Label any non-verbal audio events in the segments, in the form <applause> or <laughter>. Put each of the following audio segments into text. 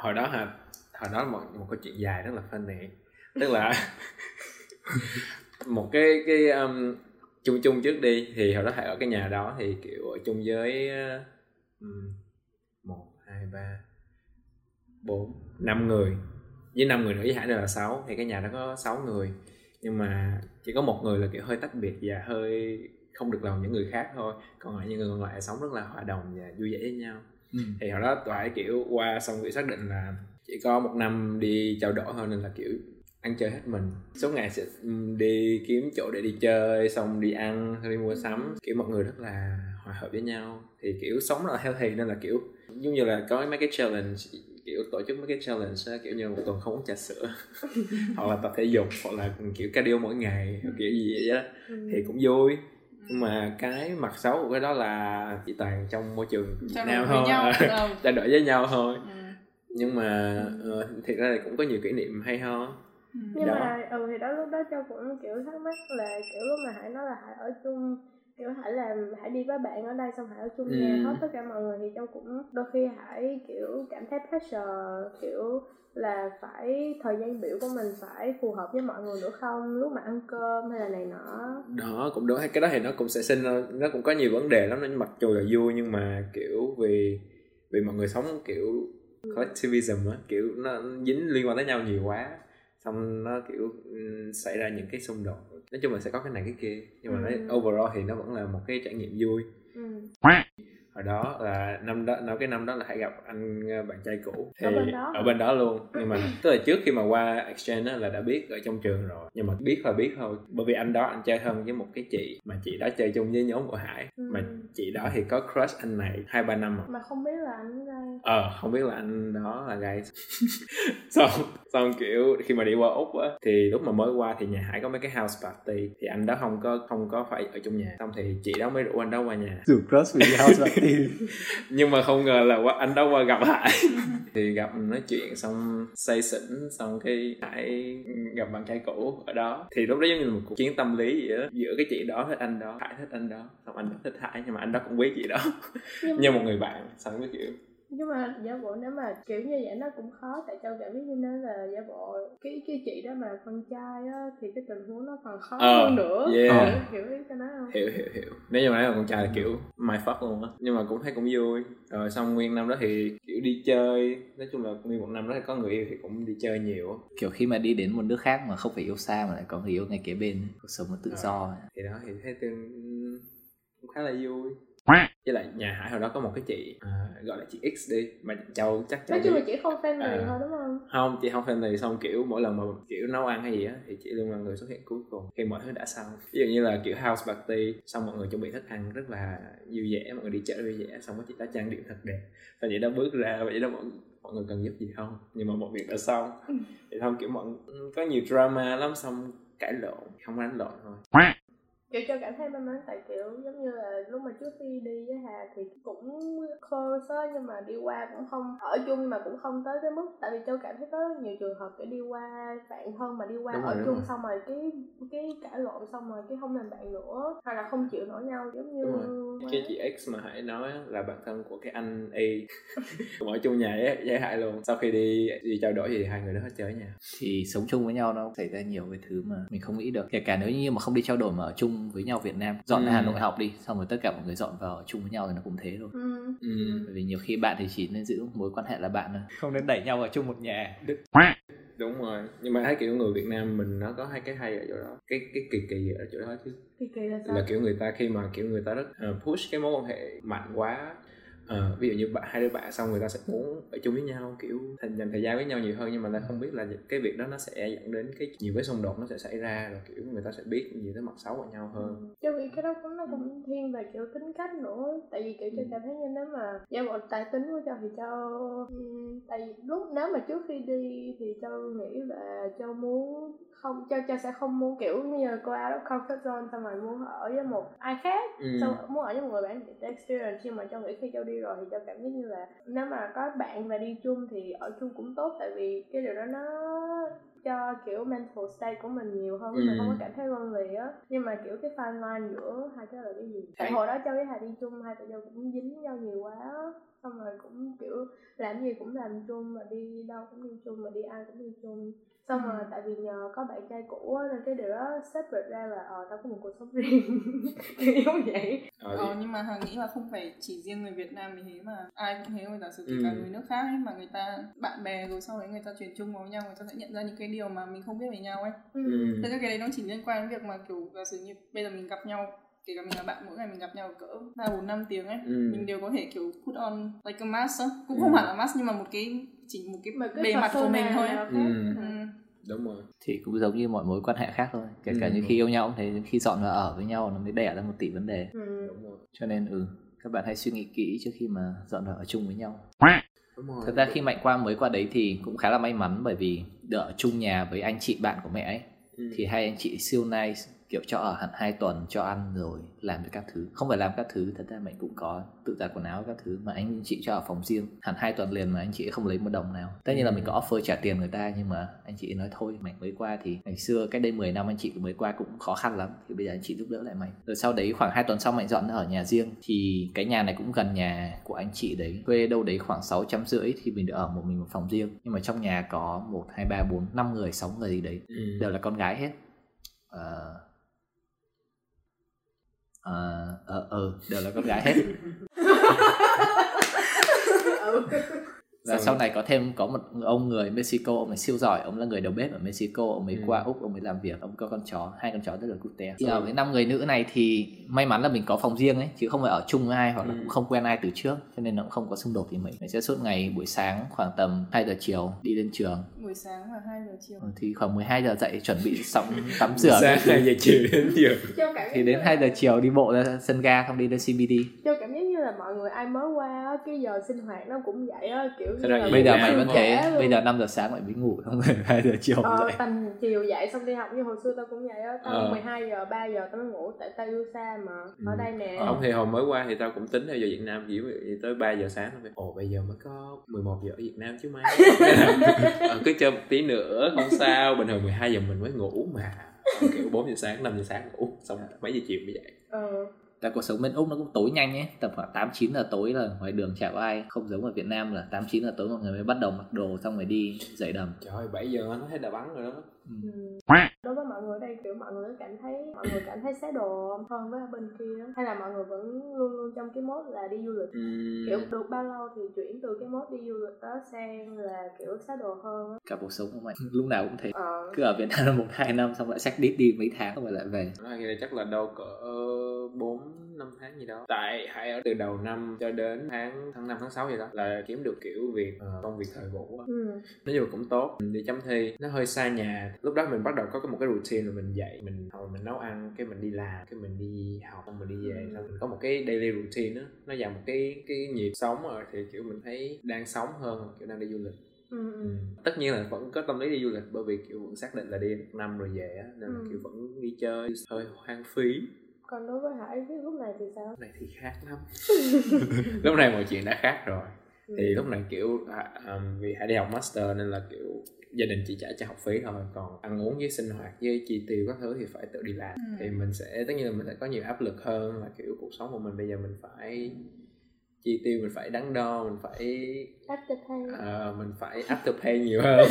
hồi đó hả? Hồi đó một một câu chuyện dài rất là funny. Tức là <laughs> một cái cái um, chung chung trước đi thì hồi đó thầy ở cái nhà đó thì kiểu ở chung với uh, um, một hai ba bốn năm người. Với năm người nữa với hải là sáu thì cái nhà đó có sáu người. Nhưng mà chỉ có một người là kiểu hơi tách biệt và hơi không được lòng những người khác thôi. Còn lại những người còn lại sống rất là hòa đồng và vui vẻ với nhau ừ. thì hồi đó tụi kiểu qua xong kiểu xác định là chỉ có một năm đi trao đổi thôi nên là kiểu ăn chơi hết mình. Số ngày sẽ đi kiếm chỗ để đi chơi xong đi ăn đi mua sắm. Kiểu mọi người rất là hòa hợp với nhau. Thì kiểu sống rất là healthy nên là kiểu giống như là có mấy cái challenge kiểu tổ chức mấy cái challenge kiểu như một tuần không uống trà sữa. <laughs> Hoặc là tập thể dục hoặc là kiểu cardio mỗi ngày kiểu gì vậy đó ừ. thì cũng vui nhưng mà cái mặt xấu của cái đó là chỉ toàn trong môi trường Việt Nam thôi <laughs> trao đổi với nhau thôi ừ. nhưng mà uh, thiệt ra thì cũng có nhiều kỷ niệm hay ho ừ. nhưng đó. mà ừ thì đó lúc đó châu cũng kiểu thắc mắc là kiểu lúc mà hải nói là hải ở chung kiểu hãy làm hãy đi với bạn ở đây xong hãy ở chung ừ. nhà hết tất cả mọi người thì châu cũng đôi khi hãy kiểu cảm thấy pressure kiểu là phải thời gian biểu của mình phải phù hợp với mọi người nữa không? Lúc mà ăn cơm hay là này nọ? Đó cũng đúng. Cái đó thì nó cũng sẽ sinh nó cũng có nhiều vấn đề lắm nên mặc dù là vui nhưng mà kiểu vì vì mọi người sống kiểu collectivism á kiểu nó dính liên quan tới nhau nhiều quá. Xong nó kiểu xảy ra những cái xung đột. Nói chung là sẽ có cái này cái kia. Nhưng mà ừ. nói overall thì nó vẫn là một cái trải nghiệm vui. Ừ hồi đó là năm đó nói cái năm đó là hãy gặp anh ờ, bạn trai cũ. Thì ở bên đó, ở bên đó luôn. Nhưng mà tức là trước khi mà qua exchange đó là đã biết ở trong trường rồi. Nhưng mà biết là biết thôi. Bởi vì anh đó anh chơi thân với một cái chị mà chị đó chơi chung với nhóm của hải. Ừ. mà chị đó thì có crush anh này hai ba năm rồi. Mà không biết là anh gay ờ không biết là anh đó là gay. <laughs> Xong xong kiểu khi mà đi qua úc á thì lúc mà mới qua thì nhà hải có mấy cái house party. Thì anh đó không có không có phải ở trong nhà. Xong thì chị đó mới rủ anh đó qua nhà. Rủ crush vì house party <laughs> nhưng mà không ngờ là qua, anh đó qua gặp hải. <laughs> Thì gặp nói chuyện xong say xỉn xong cái hải gặp bạn trai cũ ở đó. Thì lúc đó giống như một cuộc chiến tâm lý vậy đó. Giữa cái chị đó thích anh đó hải thích anh đó. Xong anh đó thích hải nhưng mà anh đó cũng quý chị đó. Như một người bạn xong cái kiểu nhưng mà giả bộ nếu mà kiểu như vậy nó cũng khó. Tại châu cảm biết như nếu là giả bộ cái cái chị đó mà con trai á thì cái tình huống nó còn khó ờ, hơn nữa. yeah. hiểu, hiểu hiểu hiểu. Nếu như nói là con trai là kiểu my fuck luôn á. Nhưng mà cũng thấy cũng vui. Rồi xong nguyên năm đó thì kiểu đi chơi. Nói chung là nguyên một năm đó thì có người yêu thì cũng đi chơi nhiều kiểu khi mà đi đến một nước khác mà không phải yêu xa mà lại có người yêu ngay kế bên cuộc sống nó tự à, do. Thì đó thì thấy tương cũng khá là vui với lại nhà hải hồi đó có một cái chị à, gọi là chị x đi mà châu chắc chắn nói chung là chị không friendly à, thôi đúng không? Không chị không friendly xong kiểu mỗi lần mà kiểu nấu ăn hay gì á thì chị luôn là người xuất hiện cuối cùng. Khi mọi thứ đã xong. Ví dụ như là kiểu house party xong mọi người chuẩn bị thức ăn rất là vui vẻ mọi người đi chợ vui vẻ xong rồi chị đã trang điểm thật đẹp. Và chị đã bước ra vậy đó mọi mọi người cần giúp gì không? Nhưng mà mọi việc đã xong. Ừ. thì không kiểu mọi có nhiều drama lắm xong cãi lộn không đánh lộn thôi kiểu cho cảm thấy may mắn tại kiểu giống như là lúc mà trước khi đi với hà thì cũng close á nhưng mà đi qua cũng không ở chung mà cũng không tới cái mức tại vì châu cảm thấy có nhiều trường hợp kiểu đi qua bạn thân mà đi qua đúng ở rồi, chung rồi. xong rồi cái cái cãi lộn xong rồi cái không làm bạn nữa hoặc là không chịu nổi nhau giống như cái chị X mà hãy nói là bạn thân của cái anh A <laughs> ở chung nhà với, với Hải luôn. Sau khi đi đi trao đổi thì hai người đó hết chơi nhà thì sống chung với nhau nó xảy ra nhiều cái thứ mà mình không nghĩ được. Kể cả nếu như mà không đi trao đổi mà ở chung với nhau Việt Nam. Dọn ừ. ra Hà Nội học đi xong rồi tất cả mọi người dọn vào chung với nhau thì nó cũng thế thôi. Ừ. Ừ. bởi vì nhiều khi bạn thì chỉ nên giữ mối quan hệ là bạn thôi. Không nên đẩy nhau vào chung một nhà. Đúng rồi nhưng mà thấy kiểu người Việt Nam mình nó có hai cái hay ở chỗ đó. Cái cái kỳ kỳ ở chỗ đó chứ. Kỳ kỳ là sao? Là kiểu người ta khi mà kiểu người ta rất uh, push cái mối quan hệ mạnh quá à, ví dụ như bạn hai đứa bạn xong người ta sẽ muốn ở chung với nhau kiểu thành dành thời gian với nhau nhiều hơn nhưng mà ta không biết là cái việc đó nó sẽ dẫn đến cái nhiều cái xung đột nó sẽ xảy ra rồi kiểu người ta sẽ biết nhiều cái mặt xấu của nhau hơn. Cho vì cái đó cũng nó cũng thiên về kiểu tính cách nữa. Tại vì kiểu cho cảm thấy như nếu mà do bộ tài tính của cho thì cho tại vì lúc nếu mà trước khi đi thì cho nghĩ là cho muốn không cho cho sẽ không muốn kiểu như cô out of comfort zone xong rồi muốn ở với một ai khác. Ừ. xong muốn ở với một người bạn experience nhưng mà cho nghĩ khi cho đi rồi thì cho cảm giác như là nếu mà có bạn và đi chung thì ở chung cũng tốt tại vì cái điều đó nó cho kiểu mental state của mình nhiều hơn ừ. mình không có cảm thấy lonely á. Nhưng mà kiểu cái fine line giữa hai cái là cái gì? Tại hồi đó cho với hà đi chung hai tụi nhau cũng dính nhau nhiều quá xong rồi cũng kiểu làm gì cũng làm chung mà đi đâu cũng đi chung mà đi ăn cũng đi chung xong rồi tại vì nhờ có bạn trai cũ nên cái điều đó separate ra là ờ tao có một cuộc sống riêng. <laughs> Kiểu vậy. Ờ, ờ nhưng mà hằng nghĩ là không phải chỉ riêng người Việt Nam thì thế mà ai cũng thế thôi. Giả sử kể ừ. cả người nước khác ấy mà người ta bạn bè rồi sau đấy người ta chuyển chung vào nhau người ta sẽ nhận ra những cái điều mà mình không biết về nhau ấy. Ừ. thế cái đấy nó chỉ liên quan đến việc mà kiểu giả sử như bây giờ mình gặp nhau kể cả mình là bạn mỗi ngày mình gặp nhau cỡ ba bốn năm tiếng ấy ừ. mình đều có thể kiểu put on like a mask cũng ừ. không hẳn là mask nhưng mà một cái chỉ một cái, cái bề mặt của mình thôi ừ. ừ đúng rồi thì cũng giống như mọi mối quan hệ khác thôi kể cả ừ. như khi yêu nhau thì khi dọn vào ở với nhau nó mới đẻ ra một tỷ vấn đề ừ. đúng rồi. cho nên ừ các bạn hãy suy nghĩ kỹ trước khi mà dọn vào ở chung với nhau Đúng rồi. Thật ra khi Mạnh Quang mới qua đấy thì cũng khá là may mắn bởi vì được ở chung nhà với anh chị bạn của mẹ ấy ừ. thì hai anh chị siêu nice kiểu cho ở hẳn hai tuần cho ăn rồi làm được các thứ. Không phải làm các thứ thật ra mình cũng có tự giặt quần áo các thứ mà anh chị cho ở phòng riêng. Hẳn hai tuần liền mà anh chị không lấy một đồng nào. Tất nhiên là mình có offer trả tiền người ta nhưng mà anh chị nói thôi mạnh mới qua thì ngày xưa cách đây 10 năm anh chị mới qua cũng khó khăn lắm. Thì bây giờ anh chị giúp đỡ lại mày. Rồi sau đấy khoảng hai tuần sau mạnh dọn ở nhà riêng thì cái nhà này cũng gần nhà của anh chị đấy. Thuê đâu đấy khoảng sáu trăm rưỡi thì mình được ở một mình một phòng riêng. Nhưng mà trong nhà có một hai ba bốn năm người sáu người gì đấy. Ừ. đều là con gái hết. Uh, ờ ờ ờ đều là con gái hết. Ừ <laughs> và sau này có thêm có một ông người Mexico ông ấy siêu giỏi ông là người đầu bếp ở Mexico ông ấy ừ. qua úc ông ấy làm việc ông có con chó hai con chó rất là cute. Ở với năm người nữ này thì may mắn là mình có phòng riêng ấy chứ không phải ở chung với ai hoặc là ừ. cũng không quen ai từ trước cho nên nó cũng không có xung đột gì mình mình sẽ suốt ngày buổi sáng khoảng tầm 2 giờ chiều đi lên trường buổi sáng và 2 giờ chiều. Ừ, thì khoảng 12 giờ dậy chuẩn bị xong <laughs> tắm rửa. sáng 2 giờ chiều đến trường thì đến 2 giờ chiều đi bộ ra sân ga không đi lên CBD giác như là mọi người ai mới qua cái giờ sinh hoạt nó cũng vậy á kiểu như là bây giờ mày vẫn thế bây giờ 5 giờ sáng mày mới ngủ xong rồi <laughs> 2 giờ chiều ờ, dậy. tầm chiều dậy xong đi học như hồi xưa tao cũng vậy á tao ờ. 12 giờ 3 giờ tao mới ngủ tại tao yêu xa mà ở ừ. đây nè. Không thì hồi mới qua thì tao cũng tính theo giờ Việt Nam chỉ tới 3 giờ sáng thôi. Ồ bây giờ mới có 11 giờ ở Việt Nam chứ mấy <laughs> ờ, cứ chơi một tí nữa không sao bình thường 12 giờ mình mới ngủ mà. Kiểu 4 giờ sáng 5 giờ sáng ngủ xong mấy giờ chiều mới dậy. Ờ tại cuộc sống bên úc nó cũng tối nhanh ấy. Tầm khoảng tám chín giờ tối là ngoài đường chả có ai không giống ở việt nam là tám chín giờ tối mọi người mới bắt đầu mặc đồ xong rồi đi dậy đầm. Trời ơi bảy giờ nó thấy đà bắn rồi đó. Ừ. đối với mọi người đây kiểu mọi người cảm thấy mọi người cảm thấy xé đồ hơn với bên kia. Hay là mọi người vẫn luôn luôn trong cái mốt là đi du lịch? Ừ. kiểu được bao lâu thì chuyển từ cái mốt đi du lịch đó sang là kiểu xé đồ hơn cả cuộc sống của mày <laughs> lúc nào cũng thế. Ờ. cứ ở việt nam <laughs> một hai năm xong lại sách đít đi mấy tháng rồi lại về. Nói chắc là đâu cỡ bốn năm tháng gì đó. Tại hãy ở từ đầu năm cho đến tháng tháng năm tháng sáu gì đó là kiếm được kiểu việc uh, công việc thời vụ ừ. nói chung cũng tốt mình đi chấm thi. Nó hơi xa nhà. Lúc đó mình bắt đầu có một cái routine rồi mình dậy mình hồi mình nấu ăn cái mình đi làm cái mình đi học xong mình đi về. Xong mình có một cái daily routine đó nó vào một cái cái nhịp sống rồi thì kiểu mình thấy đang sống hơn kiểu đang đi du lịch. Ừ, ừ. tất nhiên là vẫn có tâm lý đi du lịch bởi vì kiểu vẫn xác định là đi một năm rồi về á nên là ừ. kiểu vẫn đi chơi hơi hoang phí còn đối với hải cái lúc này thì sao? Lúc này thì khác lắm. <laughs> Lúc này mọi chuyện đã khác rồi. Ừ. thì lúc này kiểu um, vì hải đi học master nên là kiểu gia đình chỉ trả cho học phí thôi. Còn ăn uống với sinh hoạt với chi tiêu các thứ thì phải tự đi làm. Ừ. thì mình sẽ tất nhiên là mình sẽ có nhiều áp lực hơn là kiểu cuộc sống của mình. Bây giờ mình phải chi tiêu mình phải đắn đo mình phải afterpay uh, mình phải afterpay nhiều hơn. <laughs>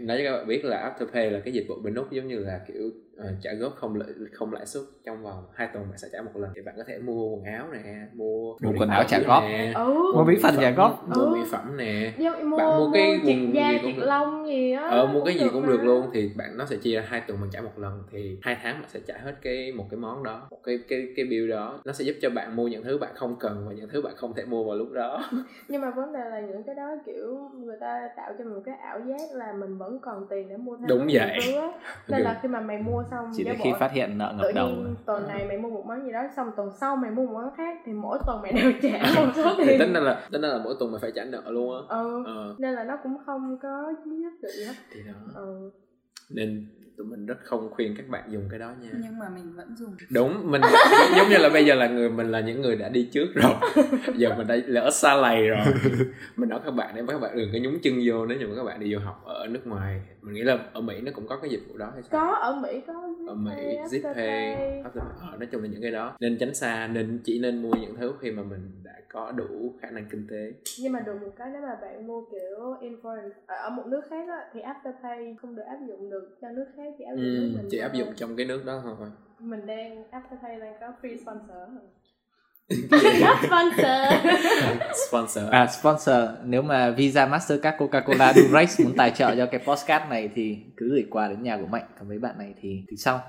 Nói cho các bạn biết là afterpay là cái dịch vụ bên úc giống như là kiểu uh, trả góp không lợi không lãi suất trong vòng 2 tuần bạn sẽ trả một lần. Thì bạn có thể mua quần áo nè mua mua quần áo trả góp. nè, ừ. mua mỹ phẩm trả góp. mua ừ. mỹ phẩm nè. Mua, bạn mua cái quần da gì cũng lông gì á ờ mua cái gì cũng được luôn. Thì bạn nó sẽ chia ra hai tuần mình trả một lần. Thì hai tháng bạn sẽ trả hết cái một cái món đó một cái cái cái bill đó. Nó sẽ giúp cho bạn mua những thứ bạn không cần và những thứ bạn không thể mua vào lúc đó. <laughs> Nhưng mà vấn đề là những cái đó kiểu người ta tạo cho mình một cái ảo giác là mình vẫn còn tiền để mua thêm đúng vậy. thứ nên là khi mà mày mua xong chỉ đến khi phát hiện nợ ngập đầu tuần này mày mua một món gì đó xong tuần sau mày mua một món khác thì mỗi tuần mày đều trả <laughs> một số tiền. tính ra là tính ra là mỗi tuần mày phải trả nợ luôn á. Ừ. ừ nên là nó cũng không có giúp được gì hết thì đó. Ừ. nên tụi mình rất không khuyên các bạn dùng cái đó nha. Nhưng mà mình vẫn dùng. Đúng mình giống như là bây giờ là người mình là những người đã đi trước rồi. <laughs> Giờ mình đã lỡ xa lầy rồi. Mình nói các bạn để các bạn đừng có nhúng chân vô nếu như mà các bạn đi du học ở nước ngoài mình nghĩ là ở mỹ nó cũng có cái dịch vụ đó hay sao? Có ở mỹ có Mỹ Zippay Afterpay nói chung là những cái đó. Nên tránh xa nên chỉ nên mua những thứ khi mà mình đã có đủ khả năng kinh tế. Nhưng mà được một cái nếu mà bạn mua kiểu in foreign ở một nước khác á, thì Afterpay không được áp dụng được. Cho nước khác chỉ áp dụng ừ, mình chỉ áp dụng trong cái nước đó thôi. Mình đang Afterpay đang có free sponsor sponsor. Sponsor. À sponsor. Nếu mà Visa, Mastercard, Coca-Cola, Durex muốn tài trợ cho cái podcast này thì cứ gửi quà đến nhà của Mạnh. Còn mấy bạn này thì thì sau